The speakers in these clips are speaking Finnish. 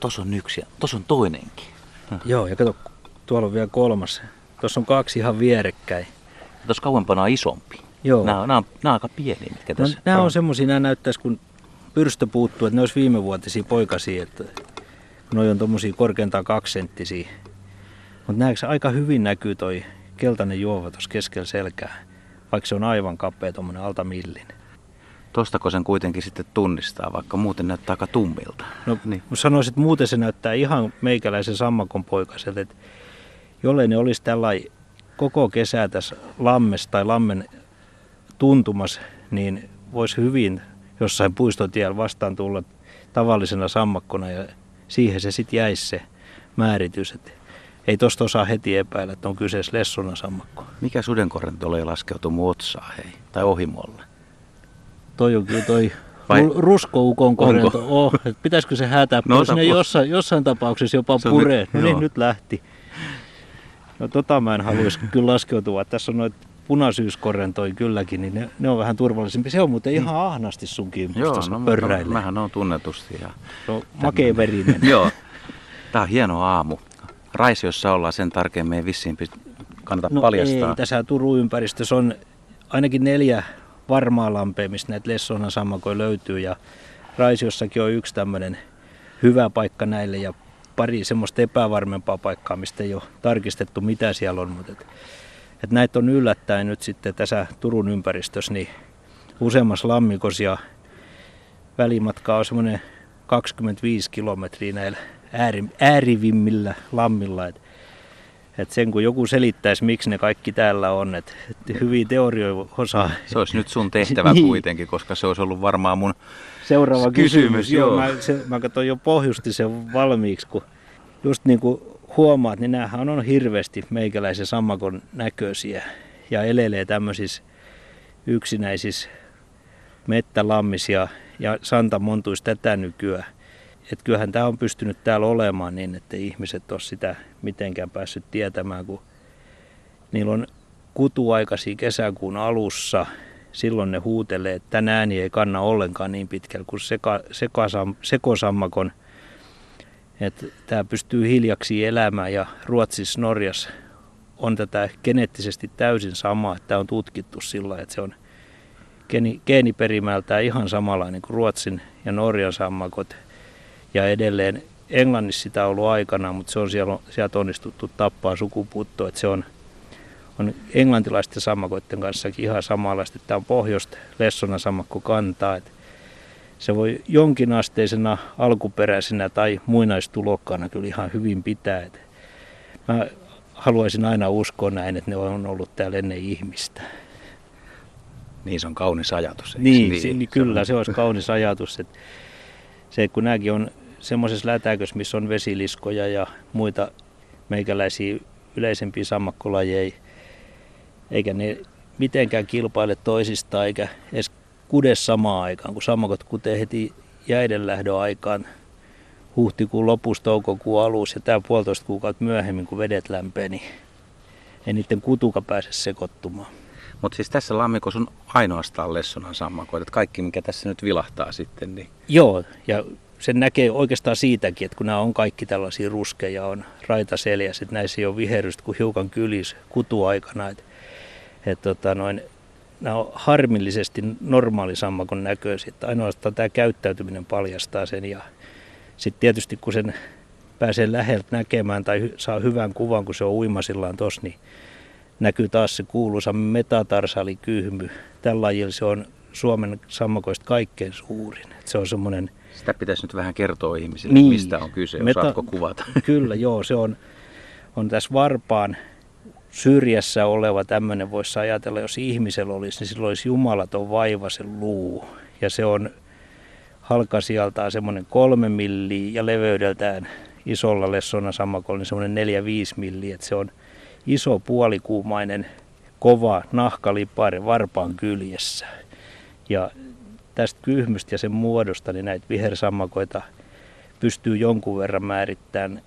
Tuossa on yksi ja tuossa on toinenkin. Joo, ja kato, tuolla on vielä kolmas. Tuossa on kaksi ihan vierekkäin. Tuossa kauempana on isompi. Joo. Nämä, on- nämä, on, nämä on aika pieniä, mitkä No, tässä nämä on semmosia, nämä näyttäisi kun pyrstö puuttuu, että ne olisi viimevuotisia poikasia, että noi on tommosia korkeintaan kaksisenttisiä. Mutta näetkö aika hyvin näkyy toi keltainen juova tuossa keskellä selkää, vaikka se on aivan kapea tuommoinen alta millin. Tostako sen kuitenkin sitten tunnistaa, vaikka muuten näyttää aika tummilta. No Niin. sanoisin, että muuten se näyttää ihan meikäläisen sammakon poikaselta, että jollei ne olisi tällainen koko kesää tässä lammessa tai lammen tuntumas, niin voisi hyvin jossain puistotiellä vastaan tulla tavallisena sammakkona ja siihen se sitten jäisi se määritys. Et ei tosta osaa heti epäillä, että on kyseessä lessona sammakko. Mikä sudenkorren tulee laskeutuu mun otsaan, hei? Tai ohimolle? Toi on kyllä toi Vai- ruskoukon korento. Onko? Oh, että pitäisikö se hätää No no, sinne jossain, jossain tapauksessa jopa puree. nyt- No niin, joo. nyt lähti. No tota mä en haluaisi kyllä laskeutua. Tässä on noita punasyyskorrentoja kylläkin, niin ne, ne on vähän turvallisempi. Se on muuten ihan ahnasti sun kimppusta, no, pörräilee. no, mähän on tunnetusti. Ja... Se on makea verinen. Joo. Tää on hieno aamu. Raisiossa ollaan sen tarkemmin vissiin kannata No paljastaa. ei, tässä Turun ympäristössä on ainakin neljä varmaa lampea, mistä näitä Lessonan sammakoja löytyy. Ja Raisiossakin on yksi tämmöinen hyvä paikka näille ja pari semmoista epävarmempaa paikkaa, mistä ei ole tarkistettu mitä siellä on. Mutta et, et näitä on yllättäen nyt sitten tässä Turun ympäristössä niin useammassa lammikossa ja välimatka on semmoinen 25 kilometriä näillä ääri, äärivimmillä lammilla. Et et sen kun joku selittäisi, miksi ne kaikki täällä on, että et hyviä teorioita osaa. Se olisi nyt sun tehtävä Niin. kuitenkin, koska se olisi ollut varmaan mun... Seuraava Kysymys, kysymys. joo. Joo, mä, se, mä katsoin jo pohjusti sen valmiiksi, kun just niin kuin huomaat, niin näähän on hirveästi meikäläisen sammakon näköisiä ja elelee tämmöisissä yksinäisissä mettälammisia ja Santa montuisi tätä nykyään. Et kyllähän tämä on pystynyt täällä olemaan niin, että ihmiset ole sitä mitenkään päässyt tietämään, kun niillä on kutuaikaisia kesäkuun alussa. Silloin ne huutelee, että tänään ei kanna ollenkaan niin pitkällä kuin seka, sekasam, sekosammakon. Että tämä pystyy hiljaksi elämään ja Ruotsissa, Norjassa on tätä geneettisesti täysin samaa, että tämä on tutkittu sillä että se on geeni, geeniperimältään ihan samanlainen kuin Ruotsin ja Norjan sammakot. Ja edelleen Englannissa sitä on ollut aikana, mutta se on siellä, sieltä onnistuttu tappaa sukupuuttoa, että se on, on englantilaisten sammakoiden kanssakin ihan samanlaista. Tämä on pohjoista Lessona sammakko kantaa. Että se voi jonkinasteisena alkuperäisenä tai muinaistulokkaana kyllä ihan hyvin pitää. Että mä haluaisin aina uskoa näin, että ne on ollut täällä ennen ihmistä. Niin se on kaunis ajatus. Niin, niin, niin kyllä se olisi kaunis ajatus. Että se, kun nämäkin on semmoisessa lätäkössä, missä on vesiliskoja ja muita meikäläisiä yleisempiä sammakkolajeja, eikä ne mitenkään kilpaile toisistaan, eikä edes kude samaan aikaan, kun sammakot kutee heti jäiden lähdön aikaan huhtikuun lopussa, toukokuun alussa ja tämä puolitoista kuukautta myöhemmin, kun vedet lämpee, niin ei niiden kutuka pääse sekoittumaan. Mutta siis tässä lammikossa on ainoastaan Lessonan sammakoita. että Kaikki, mikä tässä nyt vilahtaa sitten, niin Joo, ja sen näkee oikeastaan siitäkin, että kun nämä on kaikki tällaisia ruskeja, on raitaseljäs, että näissä ei ole viherrystä kuin hiukan kylis kutuaikana. Että, että tota noin, nämä on harmillisesti normaalisammakon näköisiä, että ainoastaan tämä käyttäytyminen paljastaa sen. Ja sitten tietysti kun sen pääsee läheltä näkemään tai saa hyvän kuvan, kun se on uimasillaan tossa, niin näkyy taas se kuuluisa metatarsaalikyhmy. Tällä lajilla se on Suomen sammakoista kaikkein suurin. Et se on semmoinen sitä pitäisi nyt vähän kertoa ihmisille, Niin. mistä on kyse. Meta- Osaatko kuvata? Kyllä, joo, se on, on tässä varpaan syrjässä oleva tämmöinen, voisi ajatella, jos ihmisellä olisi, niin silloin olisi jumalaton vaiva se luu. Ja se on halkasijaltaan semmoinen kolme milliä ja leveydeltään isolla lessona sammakolla niin semmoinen neljä viisi milliä. Että se on iso puolikuumainen kova nahkalipari varpaan kyljessä. Ja tästä kyhmystä ja sen muodosta niin näitä vihersammakoita pystyy jonkun verran määrittämään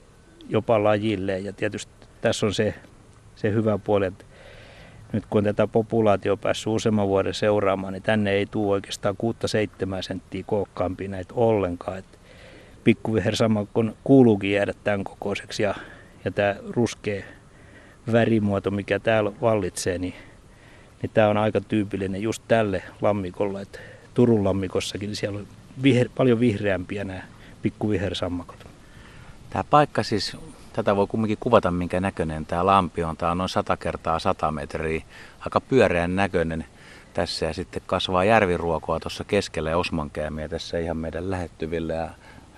jopa lajille. Ja tietysti tässä on se, se hyvä puoli, että nyt kun tätä populaatio on päässyt useamman vuoden seuraamaan, niin tänne ei tule oikeastaan 6-7 senttiä kookkaampia näitä ollenkaan. Et pikkuvihersammakon kuuluukin jäädä tämän kokoiseksi ja, ja tämä ruskea värimuoto, mikä täällä vallitsee, niin, niin tämä on aika tyypillinen just tälle lammikolle. Että Turun lammikossakin niin siellä on viher, paljon vihreämpiä nämä pikkuvihersammakot. Tämä paikka siis, tätä voi kumminkin kuvata minkä näköinen tämä lampi on. Tämä on noin 100 kertaa 100 metriä, aika pyöreän näköinen tässä ja sitten kasvaa järviruokoa tuossa keskellä ja osmankäämiä tässä ihan meidän lähettyvillä ja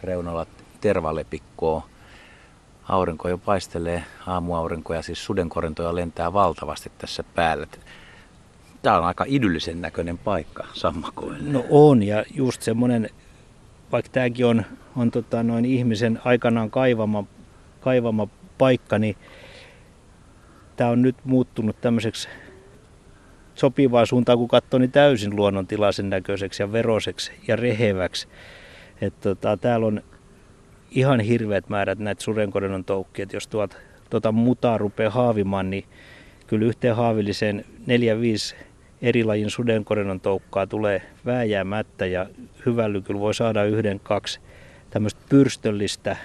reunalla tervalepikkoa. Aurinko jo paistelee, aamuaurinko ja siis sudenkorintoja lentää valtavasti tässä päällä. Tämä on aika idyllisen näköinen paikka sammakoille. No on ja just semmoinen, vaikka tämäkin on, on tota noin ihmisen aikanaan kaivama, kaivama paikka, niin tämä on nyt muuttunut tämmöiseksi sopivaa suuntaan, kun katsoo, niin täysin luonnontilaisen näköiseksi ja veroseksi ja reheväksi. Et tota, täällä on ihan hirveät määrät näitä sudenkorennon toukkia. Jos tuot, tuota mutaa rupeaa haavimaan, niin kyllä yhteen haavilliseen neljä, viisi eri lajin sudenkorennon toukkaa tulee vääjäämättä ja hyvällä kyllä voi saada yhden, kaksi tämmöistä pyrstöllistä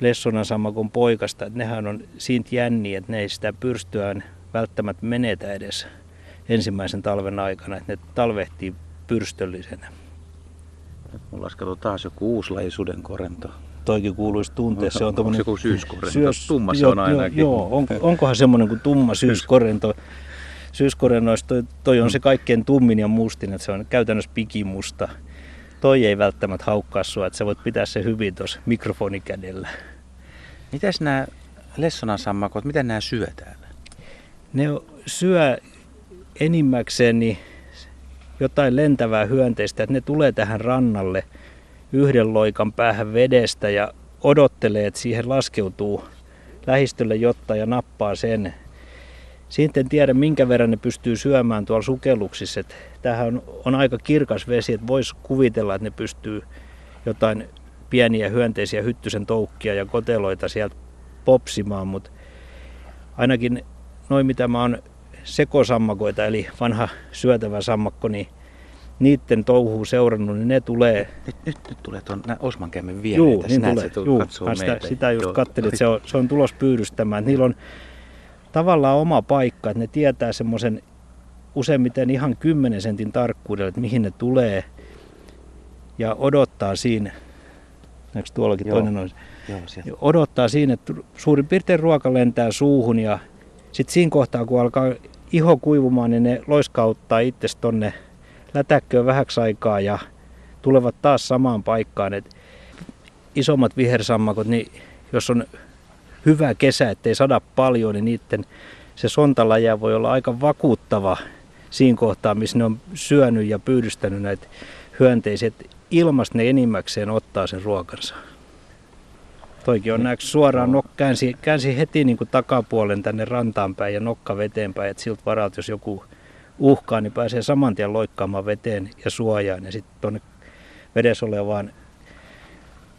lessonan sammakon poikasta. Et nehän on siitä jänniä, että ne ei sitä pyrstöään välttämättä menetä edes ensimmäisen talven aikana, että ne talvehtii pyrstöllisenä. Nyt mulla olisi taas joku uusi laji sudenkorento. Toikin kuuluisi tuntea. Se on tommonen... joku syyskorento. Syös, tumma se on ainakin. Joo, on, onkohan semmoinen kuin tumma syyskorento. Syyskorennoista toi, toi on se kaikkein tummin ja mustin, että se on käytännössä pikimusta. Toi ei välttämättä haukkaa sua, että sä voit pitää se hyvin tuossa mikrofonikädellä. Mitäs nämä lessonansammakot, miten nämä syö täällä? Ne syö enimmäkseen niin jotain lentävää hyönteistä, että ne tulee tähän rannalle yhden loikan päähän vedestä ja odottelee, että siihen laskeutuu lähistölle jotta ja nappaa sen. Siitä en tiedä, minkä verran ne pystyy syömään tuolla sukelluksissa. Että on, on aika kirkas vesi, että voisi kuvitella, että ne pystyy jotain pieniä hyönteisiä hyttysen toukkia ja koteloita sieltä popsimaan, mutta ainakin noin mitä mä oon sekosammakoita, eli vanha syötävä sammakko, niin niiden touhuu seurannut, niin ne tulee... Nyt, nyt, nyt tulee tuon Osmankämmen viereen. Juu, niin tulee. Se Juu, sitä, sitä just Joo. katselin, että se on, se on tulos pyydystämään. Niillä on tavallaan oma paikka, että ne tietää semmoisen useimmiten ihan 10 sentin tarkkuudella, että mihin ne tulee ja odottaa siinä, näetkö tuollakin Joo. toinen on, Joo, odottaa siinä, että suurin piirtein ruoka lentää suuhun ja sitten siinä kohtaa, kun alkaa iho kuivumaan, niin ne loiskauttaa itse tonne lätäkköön vähäksi aikaa ja tulevat taas samaan paikkaan. Et isommat vihersammakot, niin jos on hyvä kesä, ettei sada paljon, niin niiden se sontalaja voi olla aika vakuuttava siinä kohtaa, missä ne on syönyt ja pyydystänyt näitä hyönteisiä. Ilmasta ne enimmäkseen ottaa sen ruokansa. Toikin on näeksi suoraan, nok, käänsi, käänsi heti niin kuin takapuolen tänne rantaan päin ja nokka veteen päin, että siltä varalta, jos joku uhkaa, niin pääsee saman tien loikkaamaan veteen ja suojaan ja sitten tuonne vedessä olevaan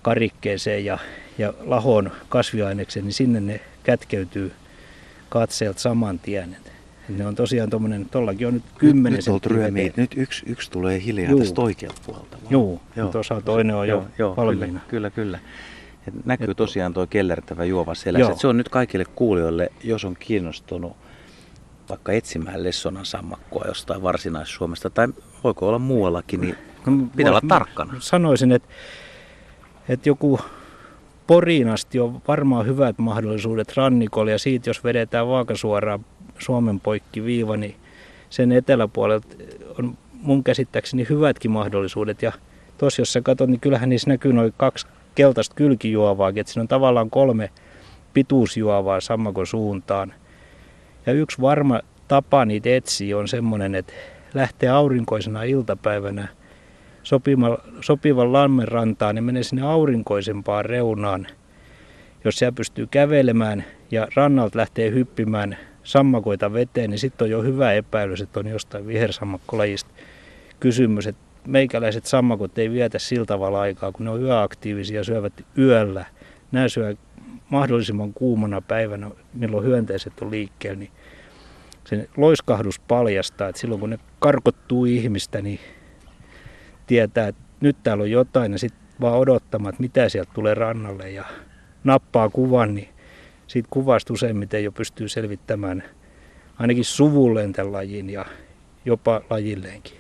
karikkeeseen ja, ja lahoon kasviainekseen, niin sinne ne kätkeytyy katseelta saman tien. Ne on tosiaan tuommoinen, tuollakin on nyt kymmenen Nyt, nyt, nyt yksi, yksi tulee hiljaa Juu. tästä oikealta puolelta. Joo, Joo. tuossa toinen on jo joo, valmiina. Kyllä, kyllä, kyllä. Et näkyy tosiaan tuo kellertävä juova selässä. Se on nyt kaikille kuulijoille, jos on kiinnostunut vaikka etsimään Lessonan sammakkoa jostain varsinais-Suomesta tai voiko olla muuallakin, niin no, pitää olla tarkkana. Sanoisin, että, että joku Poriin asti on varmaan hyvät mahdollisuudet rannikolle ja siitä jos vedetään vaakasuoraan Suomen poikki viiva, niin sen eteläpuolelta on mun käsittääkseni hyvätkin mahdollisuudet. Ja tuossa jos sä katsot, niin kyllähän niissä näkyy noin kaksi keltaista kylkijuovaa, että siinä on tavallaan kolme pituusjuovaa sammakon suuntaan. Ja yksi varma tapa niitä etsiä on semmoinen, että lähtee aurinkoisena iltapäivänä sopivan, sopivan lammen rantaan, niin menee sinne aurinkoisempaan reunaan. Jos siellä pystyy kävelemään ja rannalta lähtee hyppimään sammakoita veteen, niin sitten on jo hyvä epäilys, että on jostain vihersammakkolajista kysymys. Että meikäläiset sammakot ei vietä sillä tavalla aikaa, kun ne on yöaktiivisia, syövät yöllä. Nämä syö mahdollisimman kuumana päivänä, milloin hyönteiset on liikkeellä, niin sen loiskahdus paljastaa, että silloin kun ne karkottuu ihmistä, niin tietää, että nyt täällä on jotain ja sitten vaan odottamaan, että mitä sieltä tulee rannalle ja nappaa kuvan, niin siitä kuvasta useimmiten jo pystyy selvittämään ainakin suvulleen tämän lajin ja jopa lajilleenkin.